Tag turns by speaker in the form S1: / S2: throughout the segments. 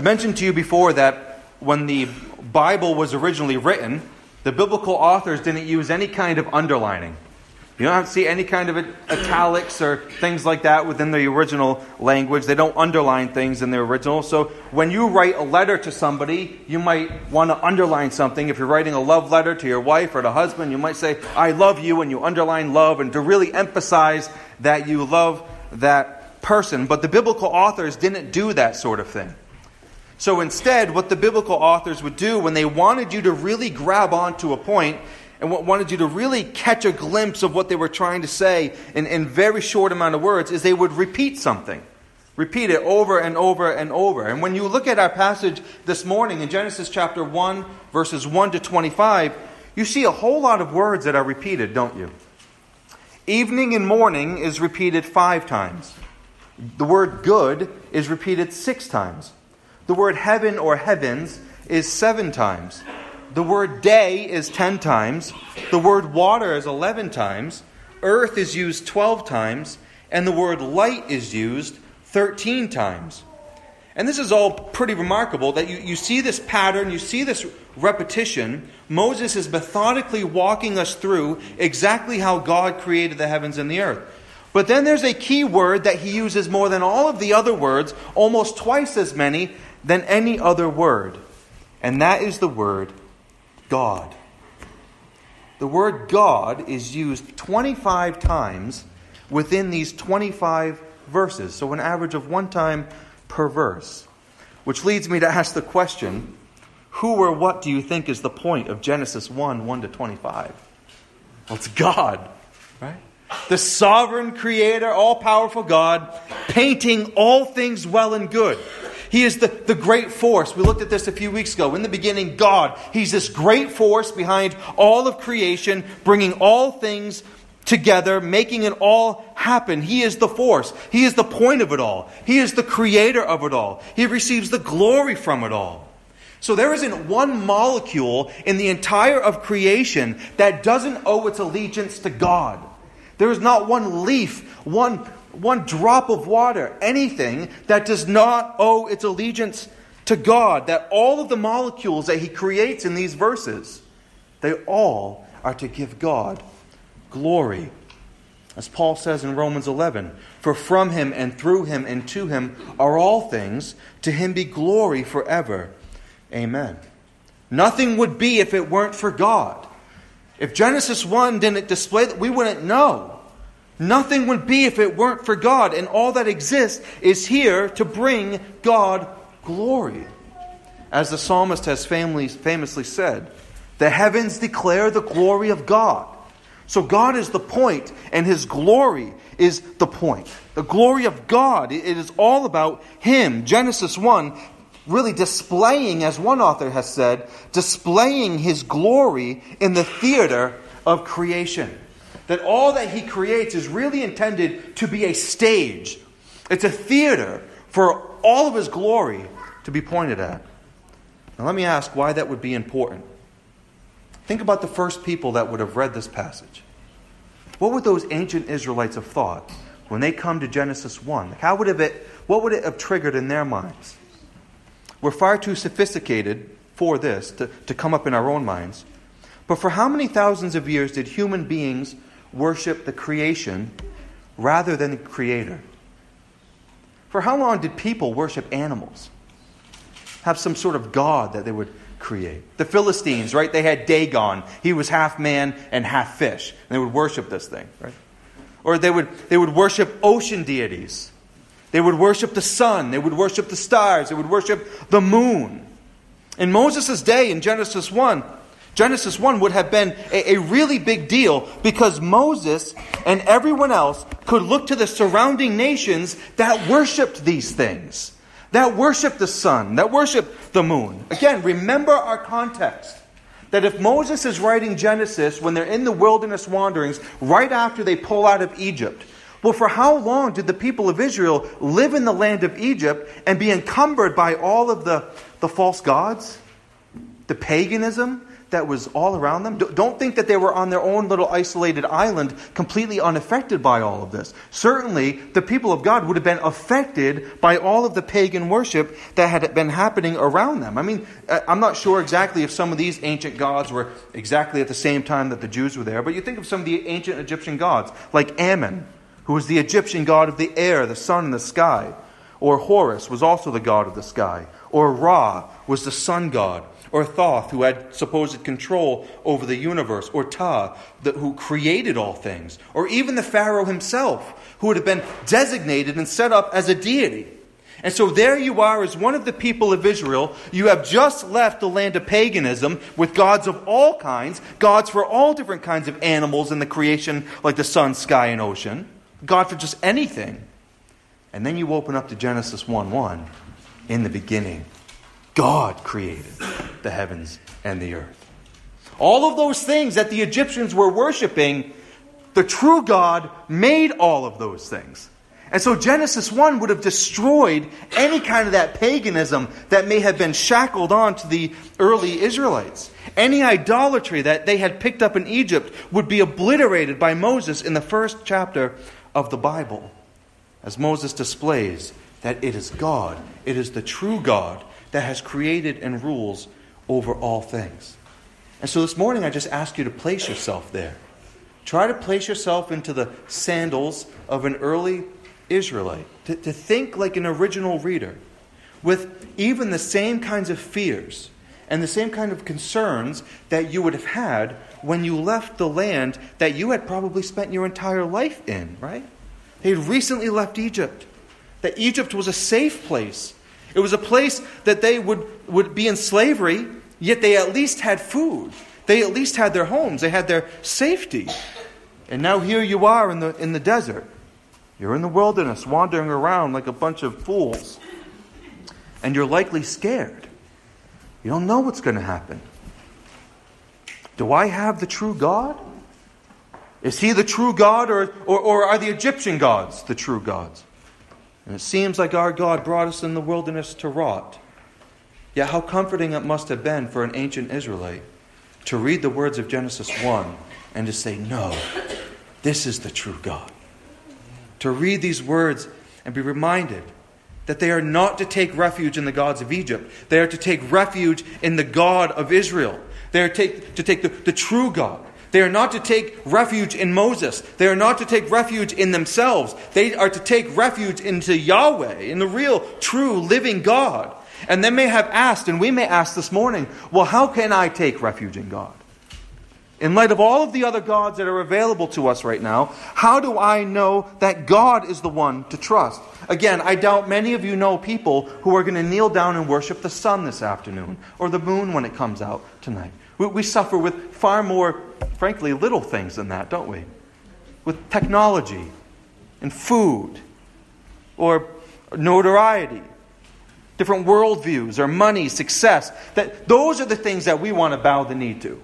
S1: I mentioned to you before that when the Bible was originally written, the biblical authors didn't use any kind of underlining. You don't see any kind of italics or things like that within the original language. They don't underline things in the original. So when you write a letter to somebody, you might want to underline something. If you're writing a love letter to your wife or to husband, you might say, I love you, and you underline love, and to really emphasize that you love that person. But the biblical authors didn't do that sort of thing. So instead, what the biblical authors would do when they wanted you to really grab onto a point and what wanted you to really catch a glimpse of what they were trying to say in, in very short amount of words is they would repeat something. Repeat it over and over and over. And when you look at our passage this morning in Genesis chapter 1, verses 1 to 25, you see a whole lot of words that are repeated, don't you? Evening and morning is repeated five times. The word good is repeated six times. The word heaven or heavens is seven times. The word day is 10 times. The word water is 11 times. Earth is used 12 times. And the word light is used 13 times. And this is all pretty remarkable that you, you see this pattern, you see this repetition. Moses is methodically walking us through exactly how God created the heavens and the earth. But then there's a key word that he uses more than all of the other words, almost twice as many than any other word. And that is the word God. The word God is used 25 times within these 25 verses, so an average of one time per verse. Which leads me to ask the question who or what do you think is the point of Genesis 1 1 to 25? Well, it's God, right? The sovereign creator, all powerful God, painting all things well and good. He is the, the great force. We looked at this a few weeks ago. In the beginning, God. He's this great force behind all of creation, bringing all things together, making it all happen. He is the force. He is the point of it all. He is the creator of it all. He receives the glory from it all. So there isn't one molecule in the entire of creation that doesn't owe its allegiance to God. There is not one leaf, one one drop of water, anything that does not owe its allegiance to God, that all of the molecules that he creates in these verses, they all are to give God glory. As Paul says in Romans 11, for from him and through him and to him are all things, to him be glory forever. Amen. Nothing would be if it weren't for God. If Genesis 1 didn't display that, we wouldn't know. Nothing would be if it weren't for God, and all that exists is here to bring God glory. As the psalmist has famously said, the heavens declare the glory of God. So God is the point, and His glory is the point. The glory of God, it is all about Him. Genesis 1 really displaying, as one author has said, displaying His glory in the theater of creation that all that he creates is really intended to be a stage. It's a theater for all of his glory to be pointed at. Now, let me ask why that would be important. Think about the first people that would have read this passage. What would those ancient Israelites have thought when they come to Genesis 1? How would it, what would it have triggered in their minds? We're far too sophisticated for this to, to come up in our own minds. But for how many thousands of years did human beings worship the creation rather than the creator? For how long did people worship animals? Have some sort of god that they would create. The Philistines, right? They had Dagon. He was half man and half fish. And they would worship this thing, right? Or they would, they would worship ocean deities. They would worship the sun. They would worship the stars. They would worship the moon. In Moses' day, in Genesis 1, Genesis 1 would have been a, a, really big deal because Moses and everyone else could look to the surrounding nations that worshiped these things, that worshiped the sun, that worshiped the moon. Again, remember our context. That if Moses is writing Genesis when they're in the wilderness wanderings, right after they pull out of Egypt, well, for how long did the people of Israel live in the land of Egypt and be encumbered by all of the, the false gods, the paganism, that was all around them. Don't think that they were on their own little isolated island, completely unaffected by all of this. Certainly, the people of God would have been affected by all of the pagan worship that had been happening around them. I mean, uh, I'm not sure exactly if some of these ancient gods were exactly at the same time that the Jews were there, but you think of some of the ancient Egyptian gods, like Ammon, who was the Egyptian god of the air, the sun, and the sky. Or Horus was also the god of the sky. Or Ra was the sun god or Thoth, who had supposed control over the universe, or Ptah, the, who created all things, or even the Pharaoh himself, who would have been designated and set up as a deity. And so there you are as one of the people of Israel. You have just left the land of paganism with gods of all kinds, gods for all different kinds of animals in the creation, like the sun, sky, and ocean, God for just anything. And then you open up to Genesis 1 1. In the beginning, God created the heavens and the earth. All of those things that the Egyptians were worshiping, the true God made all of those things. And so Genesis 1 would have destroyed any kind of that paganism that may have been shackled on to the early Israelites. Any idolatry that they had picked up in Egypt would be obliterated by Moses in the first chapter of the Bible. As Moses displays that it is God, it is the true God that has created and rules over all things. And so this morning, I just ask you to place yourself there. Try to place yourself into the sandals of an early Israelite, to, to think like an original reader, with even the same kinds of fears and the same kind of concerns that you would have had when you left the land that you had probably spent your entire life in, right? They had recently left Egypt, that Egypt was a safe place it was a place that they would, would be in slavery, yet they at least had food. They at least had their homes. They had their safety. And now here you are in the, in the desert. You're in the wilderness, wandering around like a bunch of fools. And you're likely scared. You don't know what's going to happen. Do I have the true God? Is he the true God, or, or, or are the Egyptian gods the true gods? And it seems like our God brought us in the wilderness to rot. Yet, how comforting it must have been for an ancient Israelite to read the words of Genesis 1 and to say, No, this is the true God. To read these words and be reminded that they are not to take refuge in the gods of Egypt, they are to take refuge in the God of Israel. They are take, to take the, the true God, they are not to take refuge in Moses. They are not to take refuge in themselves. They are to take refuge into Yahweh, in the real, true, living God. And they may have asked, and we may ask this morning, well, how can I take refuge in God? In light of all of the other gods that are available to us right now, how do I know that God is the one to trust? Again, I doubt many of you know people who are going to kneel down and worship the sun this afternoon or the moon when it comes out tonight. We, we suffer with far more, frankly, little things than that, don't we? With technology and food or notoriety, different worldviews or money, success. That those are the things that we want to bow the knee to.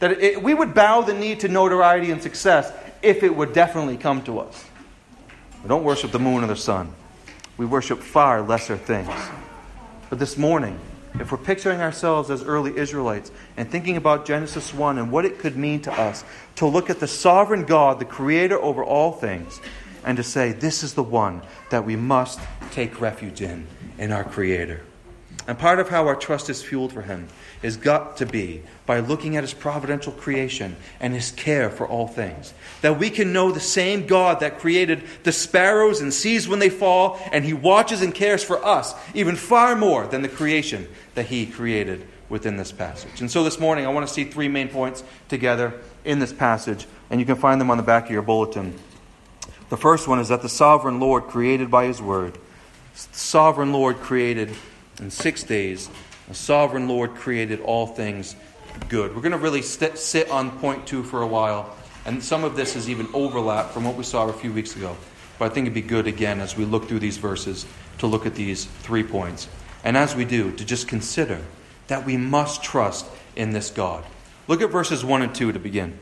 S1: That it, we would bow the knee to notoriety and success if it would definitely come to us. We don't worship the moon or the sun. We worship far lesser things. But this morning, if we're picturing ourselves as early Israelites and thinking about Genesis 1 and what it could mean to us to look at the sovereign God, the creator over all things, and to say, this is the one that we must take refuge in, in our creator. And part of how our trust is fueled for him is got to be by looking at his providential creation and his care for all things. That we can know the same God that created the sparrows and sees when they fall, and he watches and cares for us even far more than the creation that he created within this passage. And so this morning, I want to see three main points together in this passage, and you can find them on the back of your bulletin. The first one is that the sovereign Lord created by his word, sovereign Lord created in six days, the sovereign Lord created all things good. We're going to really st- sit on point two for a while, and some of this is even overlap from what we saw a few weeks ago. But I think it'd be good again as we look through these verses to look at these three points. And as we do, to just consider that we must trust in this God. Look at verses 1 and 2 to begin.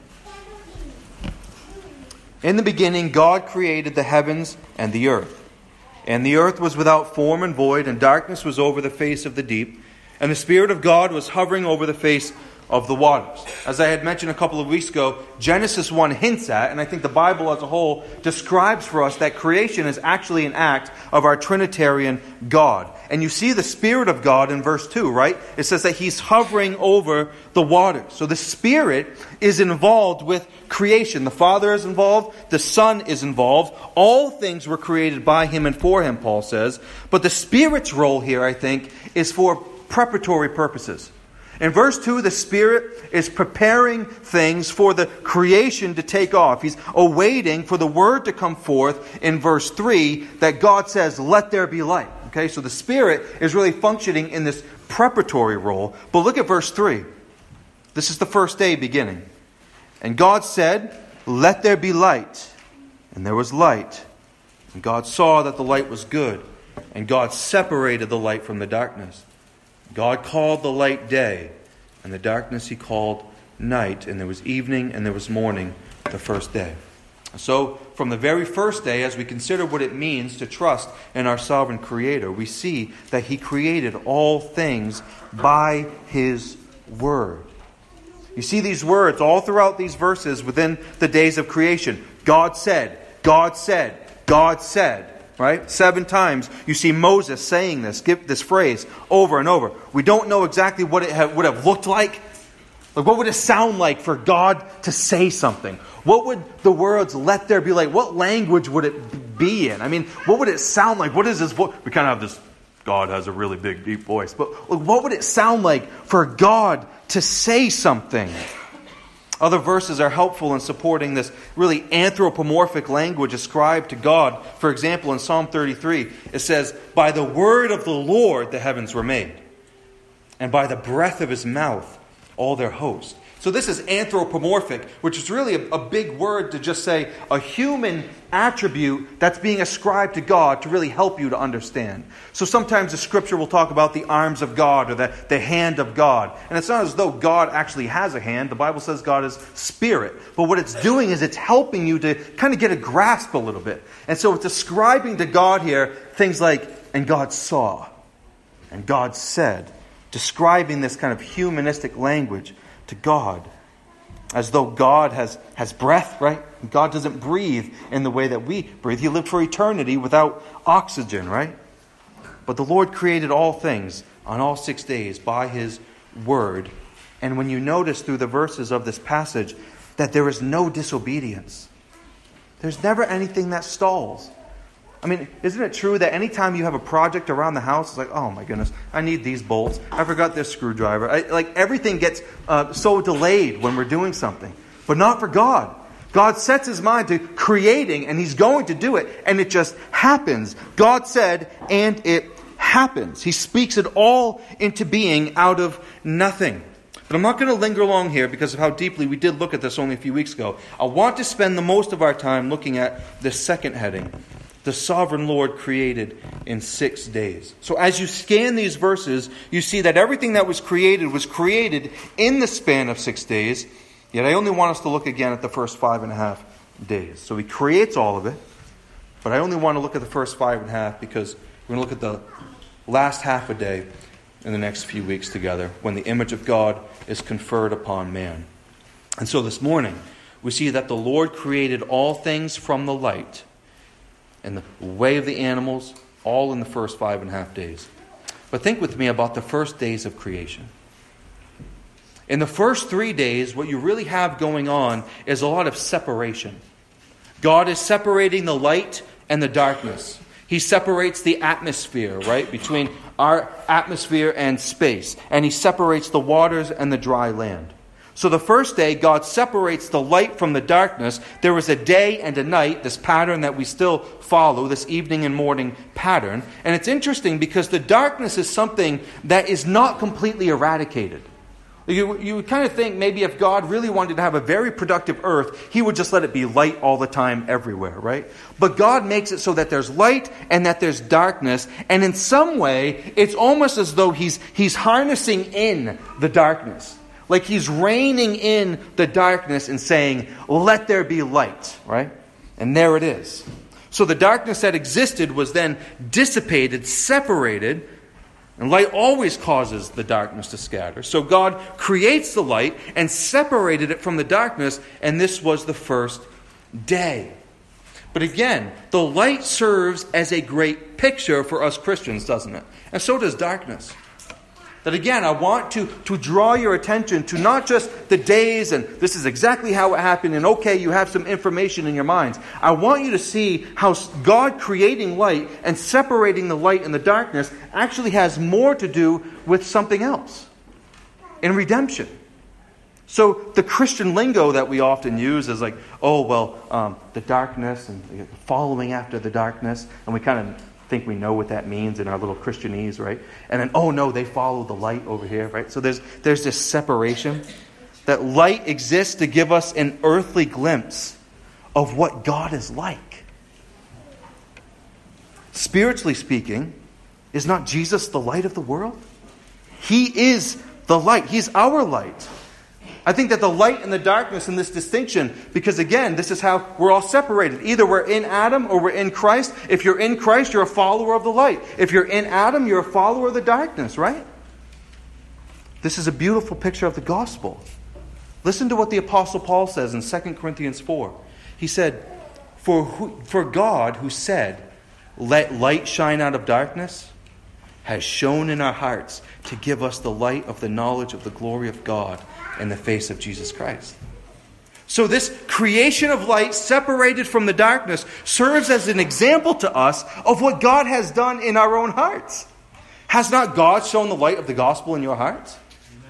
S1: In the beginning, God created the heavens and the earth. And the earth was without form and void, and darkness was over the face of the deep. And the Spirit of God was hovering over the face of the waters. As I had mentioned a couple of weeks ago, Genesis 1 hints at, and I think the Bible as a whole describes for us that creation is actually an act of our Trinitarian God. And you see the Spirit of God in verse 2, right? It says that He's hovering over the waters. So the Spirit is involved with creation. The Father is involved, the Son is involved. All things were created by Him and for Him, Paul says. But the Spirit's role here, I think, is for preparatory purposes. In verse 2, the Spirit is preparing things for the creation to take off. He's awaiting for the word to come forth in verse 3 that God says, Let there be light. Okay, so the Spirit is really functioning in this preparatory role. But look at verse 3. This is the first day beginning. And God said, Let there be light. And there was light. And God saw that the light was good. And God separated the light from the darkness. God called the light day, and the darkness he called night, and there was evening and there was morning the first day. So, from the very first day, as we consider what it means to trust in our sovereign Creator, we see that He created all things by His Word. You see these words all throughout these verses within the days of creation. God said, God said, God said right? Seven times you see Moses saying this, give this phrase over and over. We don't know exactly what it would have looked like. Like, what would it sound like for God to say something? What would the words let there be like? What language would it be in? I mean, what would it sound like? What is this voice? We kind of have this, God has a really big, deep voice. But what would it sound like for God to say something? Other verses are helpful in supporting this really anthropomorphic language ascribed to God. For example, in Psalm 33, it says, By the word of the Lord the heavens were made, and by the breath of his mouth all their host. So this is anthropomorphic, which is really a, a, big word to just say a human attribute that's being ascribed to God to really help you to understand. So sometimes the scripture will talk about the arms of God or the, the hand of God. And it's not as though God actually has a hand. The Bible says God is spirit. But what it's doing is it's helping you to kind of get a grasp a little bit. And so it's ascribing to God here things like, and God saw, and God said, describing this kind of humanistic language to God. As though God has, has breath, right? God doesn't breathe in the way that we breathe. He lived for eternity without oxygen, right? But the Lord created all things on all six days by His word. And when you notice through the verses of this passage that there is no disobedience, there's never anything that stalls. I mean, isn't it true that anytime you have a project around the house, it's like, oh my goodness, I need these bolts. I forgot this screwdriver. I, like everything gets uh, so delayed when we're doing something, but not for God. God sets his mind to creating, and he's going to do it, and it just happens. God said, and it happens. He speaks it all into being out of nothing. But I'm not going to linger long here because of how deeply we did look at this only a few weeks ago. I want to spend the most of our time looking at the second heading the sovereign Lord created in six days. So as you scan these verses, you see that everything that was created was created in the span of six days. Yet I only want us to look again at the first five and a half days. So he creates all of it, but I only want to look at the first five and a half because we're going to look at the last half a day in the next few weeks together when the image of God is conferred upon man. And so this morning, we see that the Lord created all things from the light and the way of the animals, all in the first five and a half days. But think with me about the first days of creation. In the first three days, what you really have going on is a lot of separation. God is separating the light and the darkness. He separates the atmosphere, right, between our atmosphere and space. And He separates the waters and the dry land. So the first day, God separates the light from the darkness. There was a day and a night, this pattern that we still follow, this evening and morning pattern. And it's interesting because the darkness is something that is not completely eradicated. You, you would kind of think maybe if God really wanted to have a very productive earth, he would just let it be light all the time everywhere, right? But God makes it so that there's light and that there's darkness. And in some way, it's almost as though he's, he's harnessing in the darkness. Like he's reining in the darkness and saying, Let there be light, right? And there it is. So the darkness that existed was then dissipated, separated, And light always causes the darkness to scatter. So God creates the light and separated it from the darkness, and this was the first day. But again, the light serves as a great picture for us Christians, doesn't it? And so does darkness. That again, I want to, to draw your attention to not just the days and this is exactly how it happened, and okay, you have some information in your minds. I want you to see how God creating light and separating the light and the darkness actually has more to do with something else in redemption. So the Christian lingo that we often use is like, oh, well, um, the darkness and following after the darkness, and we kind of think we know what that means in our little Christianese, right? And then, oh no, they follow the light over here, right? So there's, there's this separation. That light exists to give us an earthly glimpse of what God is like. Spiritually speaking, is not Jesus the light of the world? He is the light, He's our light. I think that the light and the darkness and this distinction, because again, this is how we're all separated. Either we're in Adam or we're in Christ. If you're in Christ, you're a follower of the light. If you're in Adam, you're a follower of the darkness, right? This is a beautiful picture of the gospel. Listen to what the Apostle Paul says in 2 Corinthians 4. He said, For, who, for God, who said, Let light shine out of darkness, has shone in our hearts to give us the light of the knowledge of the glory of God in the face of Jesus Christ. So, this creation of light separated from the darkness serves as an example to us of what God has done in our own hearts. Has not God shown the light of the gospel in your hearts?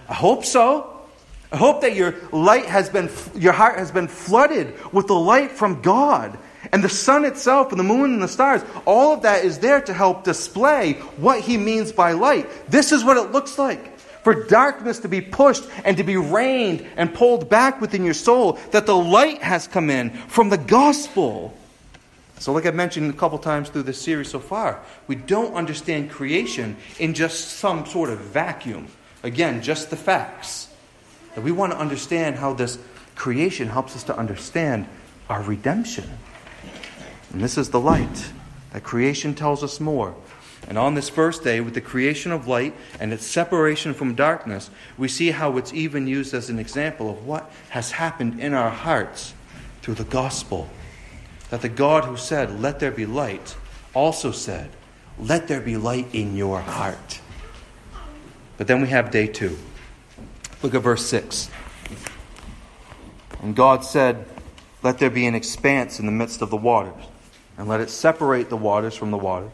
S1: I hope so. I hope that your light has been, your heart has been flooded with the light from God. And the sun itself and the moon and the stars, all of that is there to help display what he means by light. This is what it looks like for darkness to be pushed and to be reined and pulled back within your soul, that the light has come in from the gospel. So, like I've mentioned a couple times through this series so far, we don't understand creation in just some sort of vacuum. Again, just the facts. That we want to understand how this creation helps us to understand our redemption. And this is the light. That creation tells us more. And on this first day, with the creation of light and its separation from darkness, we see how it's even used as an example of what has happened in our hearts through the gospel. That the God who said, Let there be light, also said, Let there be light in your heart. But then we have day two. Look at verse 6. And God said, Let there be an expanse in the midst of the waters, and let it separate the waters from the waters.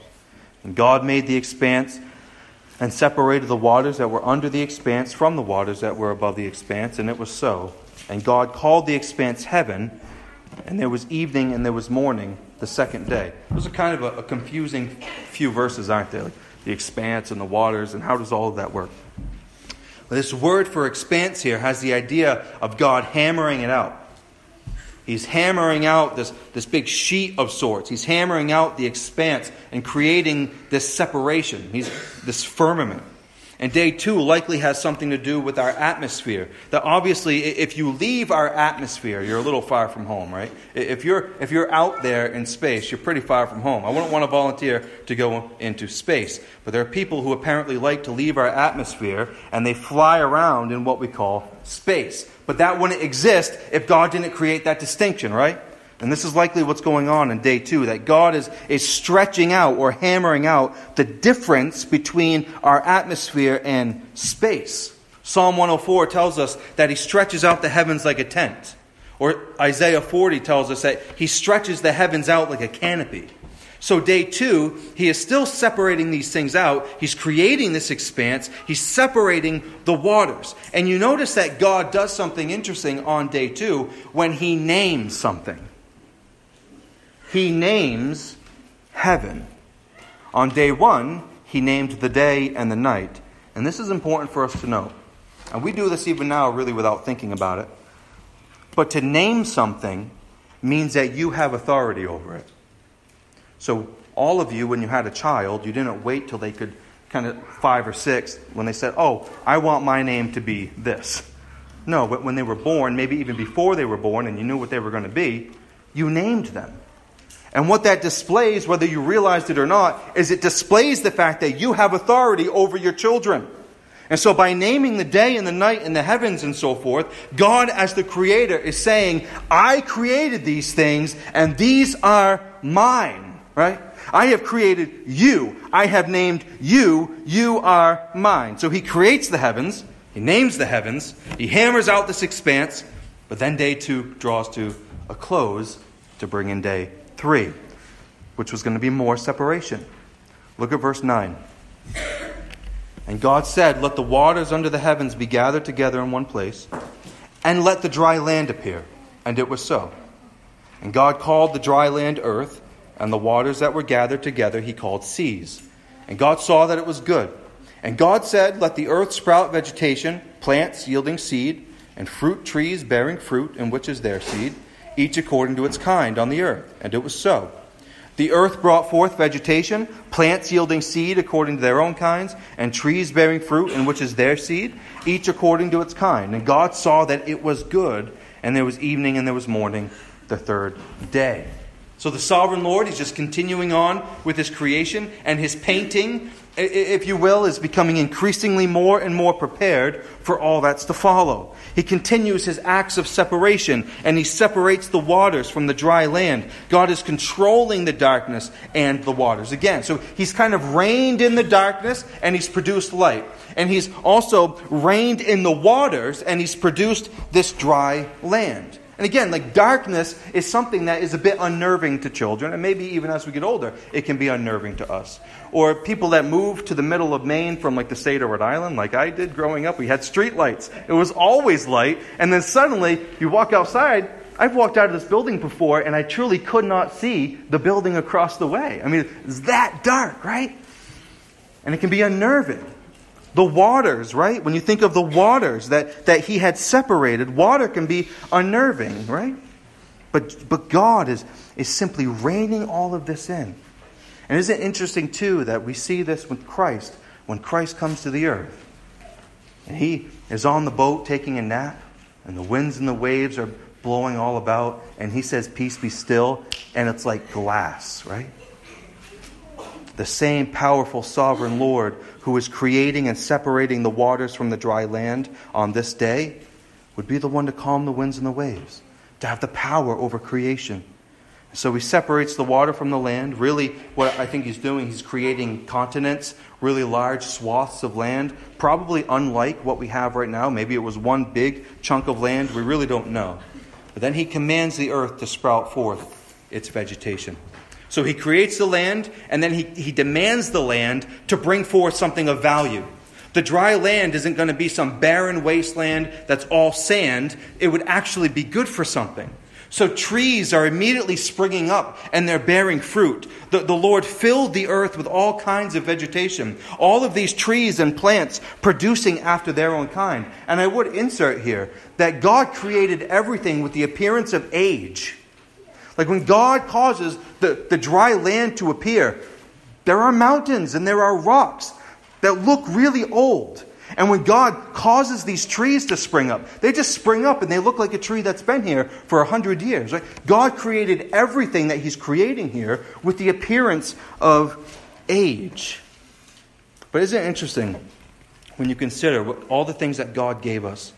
S1: And God made the expanse and separated the waters that were under the expanse from the waters that were above the expanse, and it was so. And God called the expanse heaven, and there was evening and there was morning the second day. Those are kind of a, a confusing few verses, aren't they? Like the expanse and the waters, and how does all of that work? Well, this word for expanse here has the idea of God hammering it out. He's hammering out this, this big sheet of sorts. He's hammering out the expanse and creating this separation, He's, this firmament. And day two likely has something to do with our atmosphere. That obviously, if you leave our atmosphere, you're a little far from home, right? If you're, if you're out there in space, you're pretty far from home. I wouldn't want to volunteer to go into space. But there are people who apparently like to leave our atmosphere and they fly around in what we call space. But that wouldn't exist if God didn't create that distinction, right? And this is likely what's going on in day two that God is, is stretching out or hammering out the difference between our atmosphere and space. Psalm 104 tells us that He stretches out the heavens like a tent. Or Isaiah 40 tells us that He stretches the heavens out like a canopy. So, day two, he is still separating these things out. He's creating this expanse. He's separating the waters. And you notice that God does something interesting on day two when he names something he names heaven. On day one, he named the day and the night. And this is important for us to know. And we do this even now, really, without thinking about it. But to name something means that you have authority over it. So, all of you, when you had a child, you didn't wait till they could kind of five or six when they said, Oh, I want my name to be this. No, but when they were born, maybe even before they were born and you knew what they were going to be, you named them. And what that displays, whether you realized it or not, is it displays the fact that you have authority over your children. And so, by naming the day and the night and the heavens and so forth, God, as the Creator, is saying, I created these things and these are mine, right? I have created you. I have named you. You are mine. So, He creates the heavens, He names the heavens, He hammers out this expanse, but then day two draws to a close to bring in day 3, which was going to be more separation. Look at verse 9. And God said, Let the waters under the heavens be gathered together in one place, and let the dry land appear. And it was so. And God called the dry land earth, and the waters that were gathered together he called seas. And God saw that it was good. And God said, Let the earth sprout vegetation, plants yielding seed, and fruit trees bearing fruit, in which is their seed each according to its kind on the earth. And it was so. The earth brought forth vegetation, plants yielding seed according to their own kinds, and trees bearing fruit, in which is their seed, each according to its kind. And God saw that it was good, and there was evening and there was morning, the third day. So the sovereign Lord, is just continuing on with his creation and his painting if you will, is becoming increasingly more and more prepared for all that's to follow. He continues his acts of separation and he separates the waters from the dry land. God is controlling the darkness and the waters again. So he's kind of reigned in the darkness and he's produced light. And he's also reigned in the waters and he's produced this dry land. And again, like darkness is something that is a bit unnerving to children, and maybe even as we get older, it can be unnerving to us. Or people that move to the middle of Maine from like the state of Rhode Island, like I did growing up, we had street lights. It was always light, and then suddenly you walk outside. I've walked out of this building before, and I truly could not see the building across the way. I mean, it's that dark, right? And it can be unnerving. The waters, right? When you think of the waters that, that he had separated, water can be unnerving, right? But, but God is, is simply reining all of this in. And isn't it interesting, too, that we see this with Christ when Christ comes to the earth? And he is on the boat taking a nap, and the winds and the waves are blowing all about, and he says, Peace be still, and it's like glass, right? The same powerful sovereign Lord who is creating and separating the waters from the dry land on this day would be the one to calm the winds and the waves, to have the power over creation. So he separates the water from the land. Really, what I think he's doing, he's creating continents, really large swaths of land, probably unlike what we have right now. Maybe it was one big chunk of land. We really don't know. But then he commands the earth to sprout forth its vegetation. So he creates the land, and then he, he demands the land to bring forth something of value. The dry land isn't going to be some barren wasteland that's all sand. It would actually be good for something. So trees are immediately springing up and they're bearing fruit. The, the Lord filled the earth with all kinds of vegetation. All of these trees and plants producing after their own kind. And I would insert here that God created everything with the appearance of age. Like when God causes the, the dry land to appear, there are mountains and there are rocks that look really old. And when God causes these trees to spring up, they just spring up and they look like a tree that's been here for a hundred years. Right? God created everything that He's creating here with the appearance of age. But isn't it interesting when you consider what, all the things that God gave us?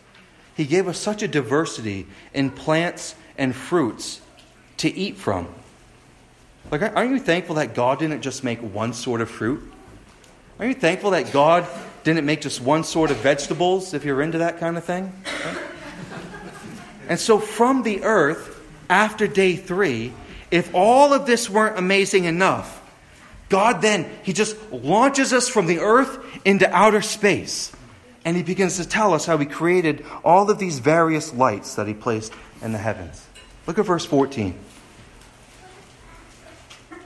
S1: He gave us such a diversity in plants and fruits to eat from. Like, aren't you thankful that God didn't just make one sort of fruit? Are you thankful that God didn't make just one sort of vegetables, if you're into that kind of thing? And so, from the earth, after day three, if all of this weren't amazing enough, God then, He just launches us from the earth into outer space. And He begins to tell us how He created all of these various lights that He placed in the heavens. Look at verse 14.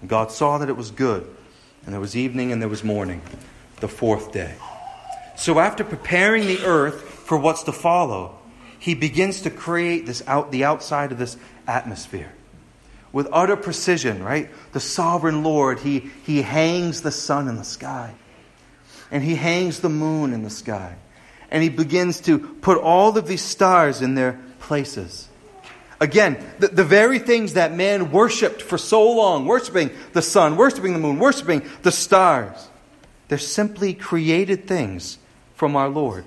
S1: And God saw that it was good, and there was evening and there was morning, the fourth day. So after preparing the earth for what's to follow, he begins to create this out the outside of this atmosphere. With utter precision, right? The sovereign Lord, he, he hangs the sun in the sky. And he hangs the moon in the sky. And he begins to put all of these stars in their places. Again, the, the very things that man worshiped for so long, worshiping the sun, worshiping the moon, worshiping the stars, they're simply created things from our Lord.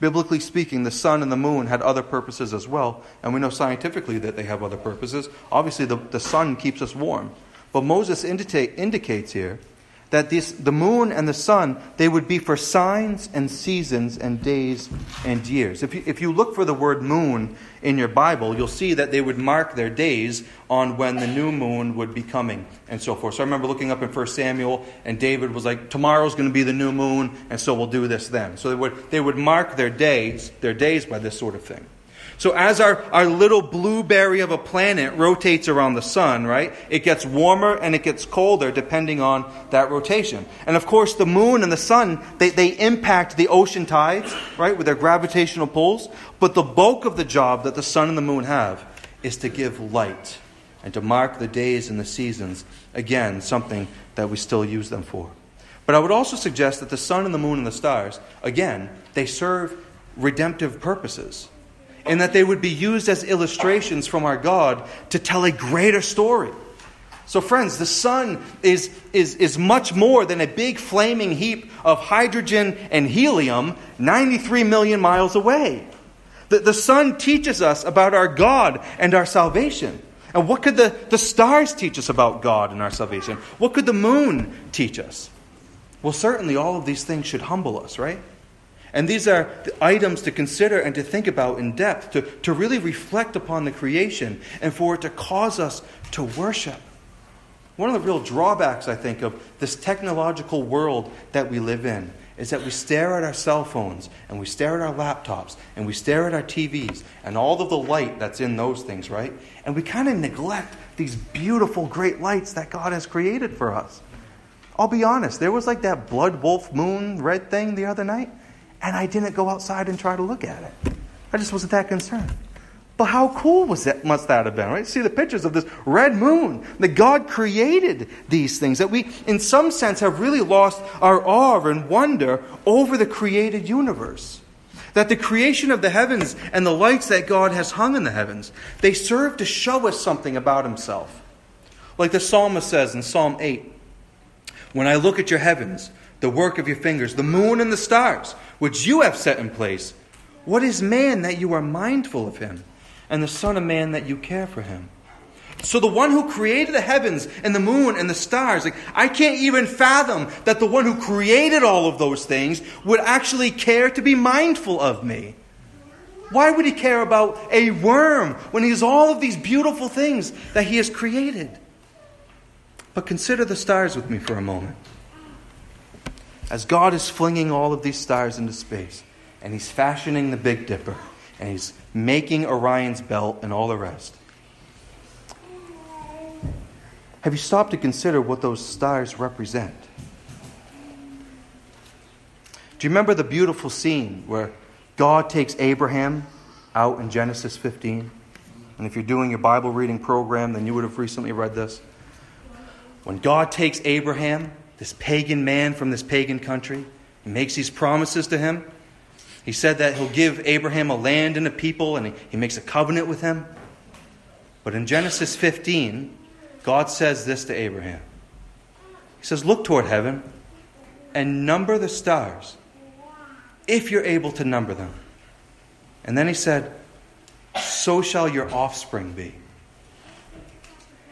S1: Biblically speaking, the sun and the moon had other purposes as well, and we know scientifically that they have other purposes. Obviously, the, the sun keeps us warm. But Moses indicate, indicates here that this, the moon and the sun, they would be for signs and seasons and days and years. If you, if you look for the word moon in your Bible, you'll see that they would mark their days on when the new moon would be coming and so forth. So I remember looking up in 1 Samuel, and David was like, Tomorrow's going to be the new moon, and so we'll do this then. So they would, they would mark their days, their days by this sort of thing. So as our, our little blueberry of a planet rotates around the sun, right, it gets warmer and it gets colder depending on that rotation. And of course, the moon and the sun, they, they impact the ocean tides, right, with their gravitational pulls. But the bulk of the job that the sun and the moon have is to give light and to mark the days and the seasons. Again, something that we still use them for. But I would also suggest that the sun and the moon and the stars, again, they serve redemptive purposes and that they would be used as illustrations from our God to tell a greater story. So, friends, the sun is, is, is much more than a big flaming heap of hydrogen and helium 93 million miles away. The, the sun teaches us about our God and our salvation. And what could the, the stars teach us about God and our salvation? What could the moon teach us? Well, certainly all of these things should humble us, right? And these are the items to consider and to think about in depth, to, to really reflect upon the creation, and for it to cause us to worship. One of the real drawbacks, I think, of this technological world that we live in is that we stare at our cell phones and we stare at our laptops and we stare at our TVs and all of the light that's in those things, right? And we kind of neglect these beautiful, great lights that God has created for us. I'll be honest, there was like that blood wolf moon red thing the other night and I didn't go outside and try to look at it. I just wasn't that concerned. But how cool was that, must that have been, right? See the pictures of this red moon. That God created these things. That we, in some sense, have really lost our awe and wonder over the created universe. That the creation of the heavens and the lights that God has hung in the heavens, they serve to show us something about Himself. Like the psalmist says in Psalm 8 When I look at your heavens, the work of your fingers, the moon and the stars, which you have set in place. What is man that you are mindful of him, and the Son of Man that you care for him? So the one who created the heavens and the moon and the stars, like I can't even fathom that the one who created all of those things would actually care to be mindful of me. Why would he care about a worm when he has all of these beautiful things that he has created? But consider the stars with me for a moment as God is flinging all of these stars into space, and He's fashioning the Big Dipper, and He's making Orion's belt and all the rest. Have you stopped to consider what those stars represent? Do you remember the beautiful scene where God takes Abraham out in Genesis 15? And if you're doing your Bible reading program, then you would have recently read this. When God takes Abraham this pagan man from this pagan country. He makes these promises to him. He said that he'll give Abraham a land and a people, and he, makes a covenant with him. But in Genesis 15, God says this to Abraham He says, Look toward heaven and number the stars, if you're able to number them. And then he said, So shall your offspring be.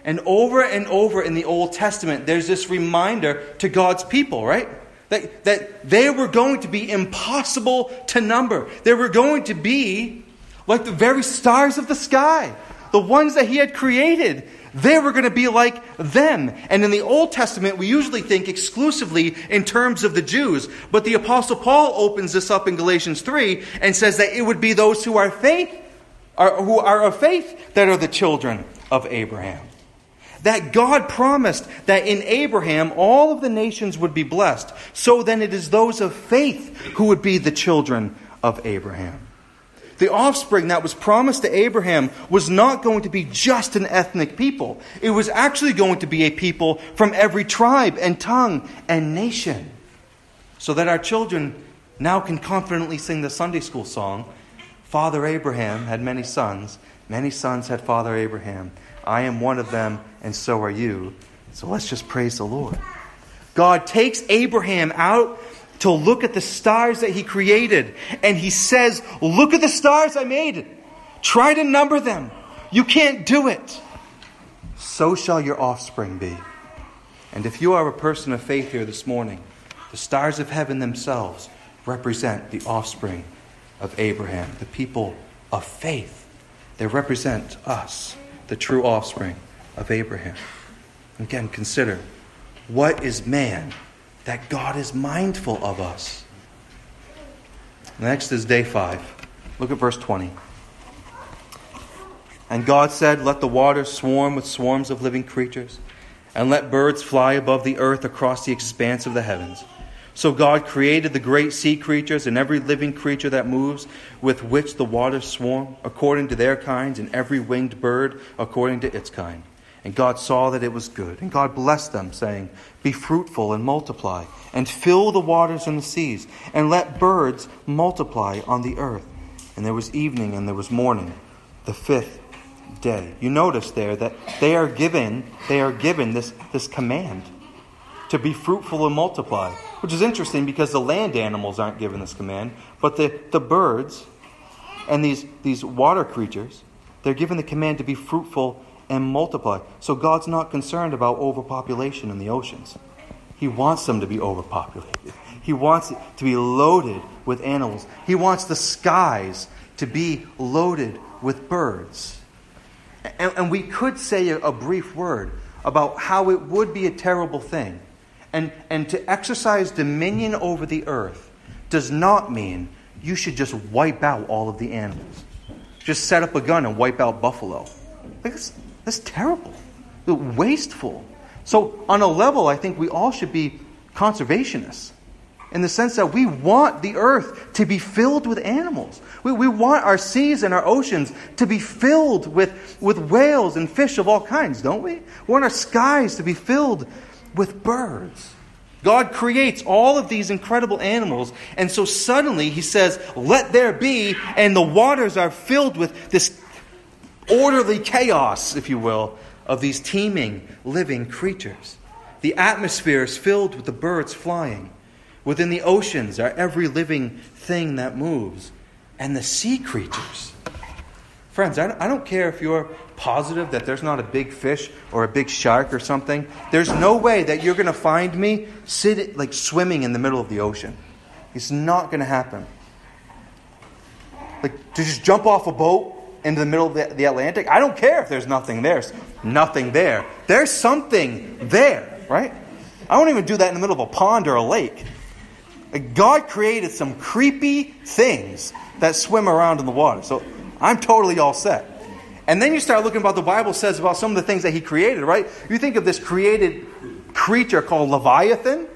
S1: And over and over in the Old Testament, there's this reminder to God's people, right? That, that they were going to be impossible to number. They were going to be like the very stars of the sky, the ones that He had created. They were going to be like them. And in the Old Testament, we usually think exclusively in terms of the Jews. But the Apostle Paul opens this up in Galatians 3 and says that it would be those who are faith, are, who are of faith, that are the children of Abraham. That God promised that in Abraham all of the nations would be blessed. So then it is those of faith who would be the children of Abraham. The offspring that was promised to Abraham was not going to be just an ethnic people. It was actually going to be a people from every tribe and tongue and nation. So that our children now can confidently sing the Sunday school song Father Abraham had many sons, many sons had Father Abraham. I am one of them, and so are you. So let's just praise the Lord. God takes Abraham out to look at the stars that he created, and he says, Look at the stars I made. Try to number them. You can't do it. So shall your offspring be. And if you are a person of faith here this morning, the stars of heaven themselves represent the offspring of Abraham, the people of faith. They represent us the true offspring of Abraham. Again, consider what is man that God is mindful of us? Next is day five. Look at verse 20. And God said, Let the waters swarm with swarms of living creatures, and let birds fly above the earth across the expanse of the heavens. So God created the great sea creatures and every living creature that moves, with which the waters swarm, according to their kinds, and every winged bird according to its kind. And God saw that it was good. And God blessed them, saying, Be fruitful and multiply, and fill the waters and the seas, and let birds multiply on the earth. And there was evening and there was morning, the fifth day. You notice there that they are given, they are given this, this command to be fruitful and multiply, which is interesting because the land animals aren't given this command, but the, the birds and these, these water creatures, they're given the command to be fruitful and multiply. So God's not concerned about overpopulation in the oceans. He wants them to be overpopulated. He wants it to be loaded with animals. He wants the skies to be loaded with birds. And, and we could say a, a brief word about how it would be a terrible thing and, and to exercise dominion over the earth does not mean you should just wipe out all of the animals. Just set up a gun and wipe out buffalo. That's, that's terrible. Wasteful. So, on a level, I think we all should be conservationists in the sense that we want the earth to be filled with animals. We, we want our seas and our oceans to be filled with, with whales and fish of all kinds, don't we? We want our skies to be filled with birds. God creates all of these incredible animals, and so suddenly he says, Let there be, and the waters are filled with this orderly chaos, if you will, of these teeming, living creatures. The atmosphere is filled with the birds flying. Within the oceans are every living thing that moves, and the sea creatures. Friends, I don't care if you're positive that there's not a big fish or a big shark or something, there's no way that you're going to find me sit like swimming in the middle of the ocean. It's not going to happen. Like to just jump off a boat into the middle of the, the Atlantic, I don't care if there's nothing there. There's nothing there. There's something there, right? I won't even do that in the middle of a pond or a lake. God created some creepy things that swim around in the water. So I'm totally all set. And then you start looking about the Bible says about some of the things that he created, right? You think of this created creature called Leviathan.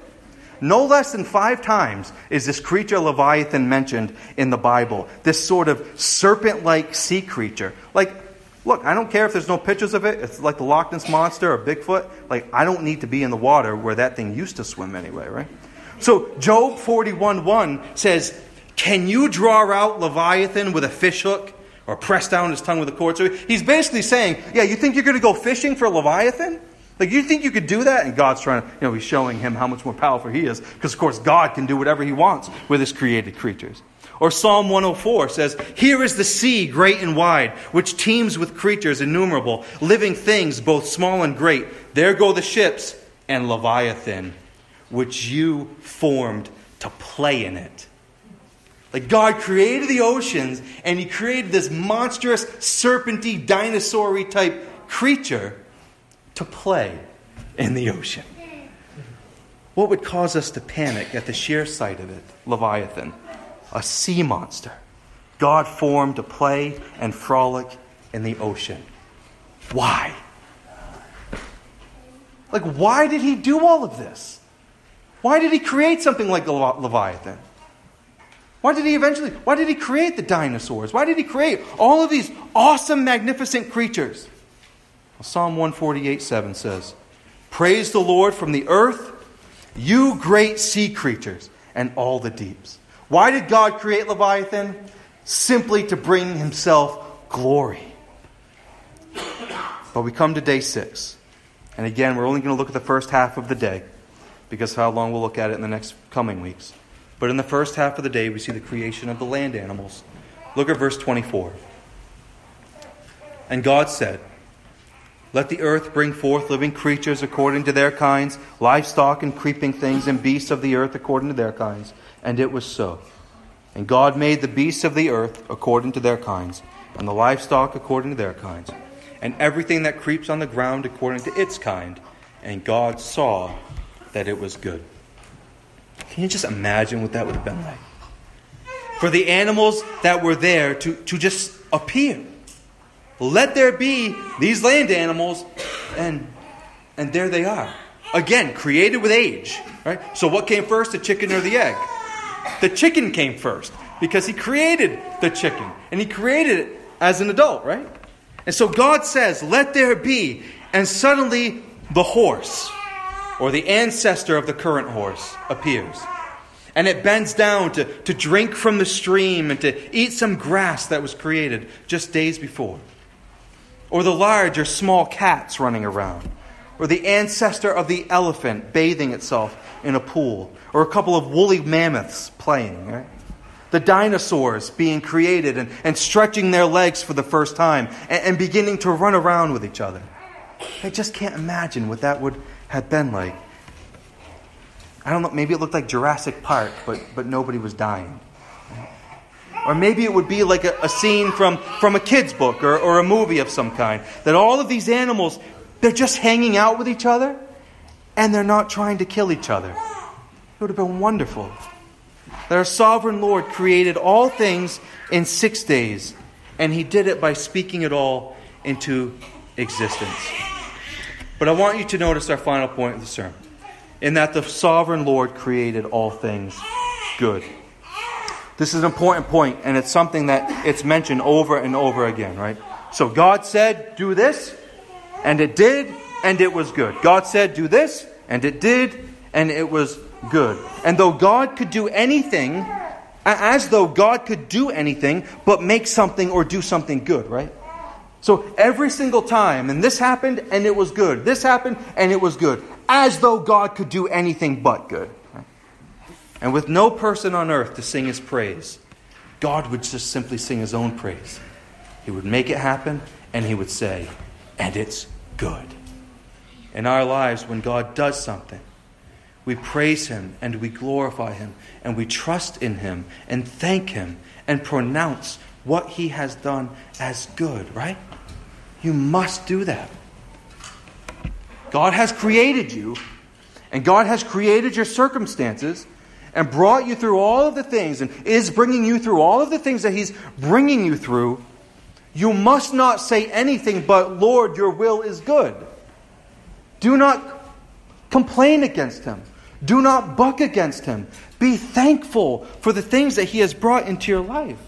S1: No less than five times is this creature Leviathan mentioned in the Bible. This sort of serpent like sea creature. Like, look, I don't care if there's no pictures of it. It's like the Loch Ness Monster or Bigfoot. Like, I don't need to be in the water where that thing used to swim anyway, right? So, Job 41 1 says, Can you draw out Leviathan with a fish hook? Or press down his tongue with a cord. So he's basically saying, Yeah, you think you're going to go fishing for Leviathan? Like, you think you could do that? And God's trying to, you know, he's showing him how much more powerful he is. Because, of course, God can do whatever he wants with his created creatures. Or Psalm 104 says, Here is the sea, great and wide, which teems with creatures innumerable, living things, both small and great. There go the ships and Leviathan, which you formed to play in it. Like God created the oceans and he created this monstrous, serpenty, dinosaur type creature to play in the ocean. What would cause us to panic at the sheer sight of it? Leviathan, a sea monster. God formed to play and frolic in the ocean. Why? Like, why did he do all of this? Why did he create something like the Leviathan? Why did he eventually, why did he create the dinosaurs? Why did he create all of these awesome, magnificent creatures? Well, Psalm 148 7 says, Praise the Lord from the earth, you great sea creatures and all the deeps. Why did God create Leviathan? Simply to bring himself glory. But we come to day six. And again, we're only going to look at the first half of the day because how long we'll look at it in the next coming weeks. But in the first half of the day, we see the creation of the land animals. Look at verse 24. And God said, Let the earth bring forth living creatures according to their kinds, livestock and creeping things, and beasts of the earth according to their kinds. And it was so. And God made the beasts of the earth according to their kinds, and the livestock according to their kinds, and everything that creeps on the ground according to its kind. And God saw that it was good. Can you just imagine what that would have been like? For the animals that were there to, to just appear. Let there be these land animals, and, and there they are. Again, created with age. Right? So, what came first, the chicken or the egg? The chicken came first because he created the chicken, and he created it as an adult, right? And so God says, Let there be. And suddenly the horse or the ancestor of the current horse appears. And it bends down to, to drink from the stream and to eat some grass that was created just days before. Or the large or small cats running around. Or the ancestor of the elephant bathing itself in a pool. Or a couple of woolly mammoths playing, right? The dinosaurs being created and, and stretching their legs for the first time and, and beginning to run around with each other. I just can't imagine what that would had been like. I don't know, maybe it looked like Jurassic Park, but, but nobody was dying. Or maybe it would be like a, a scene from, from a kid's book or, or a movie of some kind. That all of these animals, they're just hanging out with each other and they're not trying to kill each other. It would have been wonderful. That our sovereign Lord created all things in six days, and he did it by speaking it all into existence. But I want you to notice our final point of the sermon in that the sovereign Lord created all things good. This is an important point, and it's something that it's mentioned over and over again, right? So God said, Do this, and it did, and it was good. God said, Do this, and it did, and it was good. And though God could do anything, as though God could do anything but make something or do something good, right? So every single time, and this happened and it was good, this happened and it was good, as though God could do anything but good. And with no person on earth to sing his praise, God would just simply sing his own praise. He would make it happen and he would say, and it's good. In our lives, when God does something, we praise him and we glorify him and we trust in him and thank him and pronounce what he has done as good, right? You must do that. God has created you, and God has created your circumstances and brought you through all of the things and is bringing you through all of the things that He's bringing you through. You must not say anything but, Lord, your will is good. Do not complain against Him. Do not buck against Him. Be thankful for the things that He has brought into your life.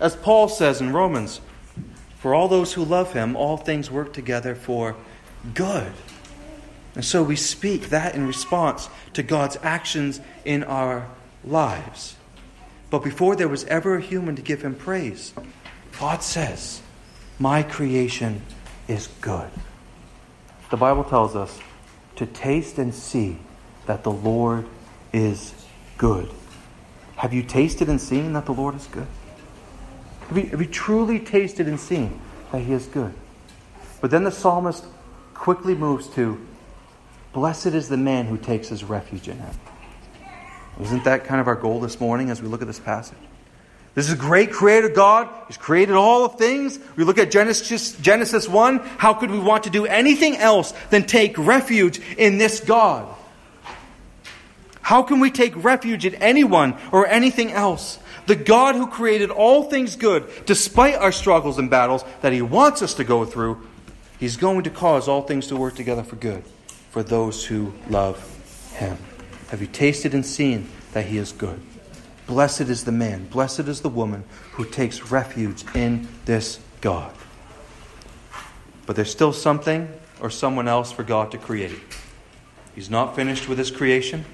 S1: As Paul says in Romans, for all those who love him, all things work together for good. And so we speak that in response to God's actions in our lives. But before there was ever a human to give him praise, God says, My creation is good. The Bible tells us to taste and see that the Lord is good. Have you tasted and seen that the Lord is good? Have you, have truly tasted and seen that He is good? But then the psalmist quickly moves to, Blessed is the man who takes his refuge in Him. Isn't that kind of our goal this morning as we look at this passage? This is a great creator God. He's created all things. We look at Genesis, Genesis 1. How could we want to do anything else than take refuge in this God? How can we take refuge in anyone or anything else? The God who created all things good, despite our struggles and battles that He wants us to go through, He's going to cause all things to work together for good. for those who love him. Have you tasted and seen that he is good? Blessed is the man, blessed is the woman who takes refuge in this God. But there's still something or someone else for God to create. He's not finished with his creation.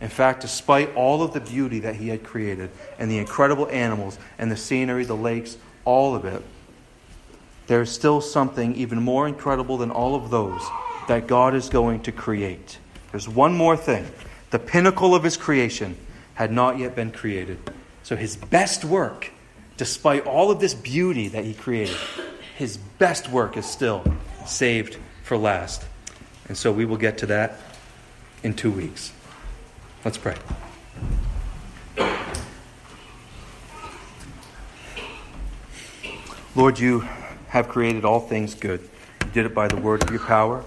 S1: In fact, despite all of the beauty that he had created and the incredible animals and the scenery, the lakes, all of it, there is still something even more incredible than all of those that God is going to create. There's one more thing. The pinnacle of his creation had not yet been created. So his best work, despite all of this beauty that he created, his best work is still saved for last. And so we will get to that in two weeks. Let's pray. Lord, you have created all things good. You did it by the word of your power.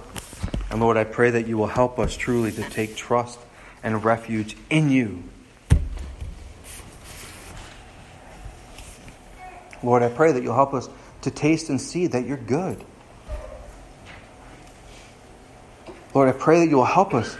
S1: And Lord, I pray that you will help us truly to take trust and refuge in you Lord, I pray that you'll help us to taste and see that you're good. Lord, I pray that you'll help us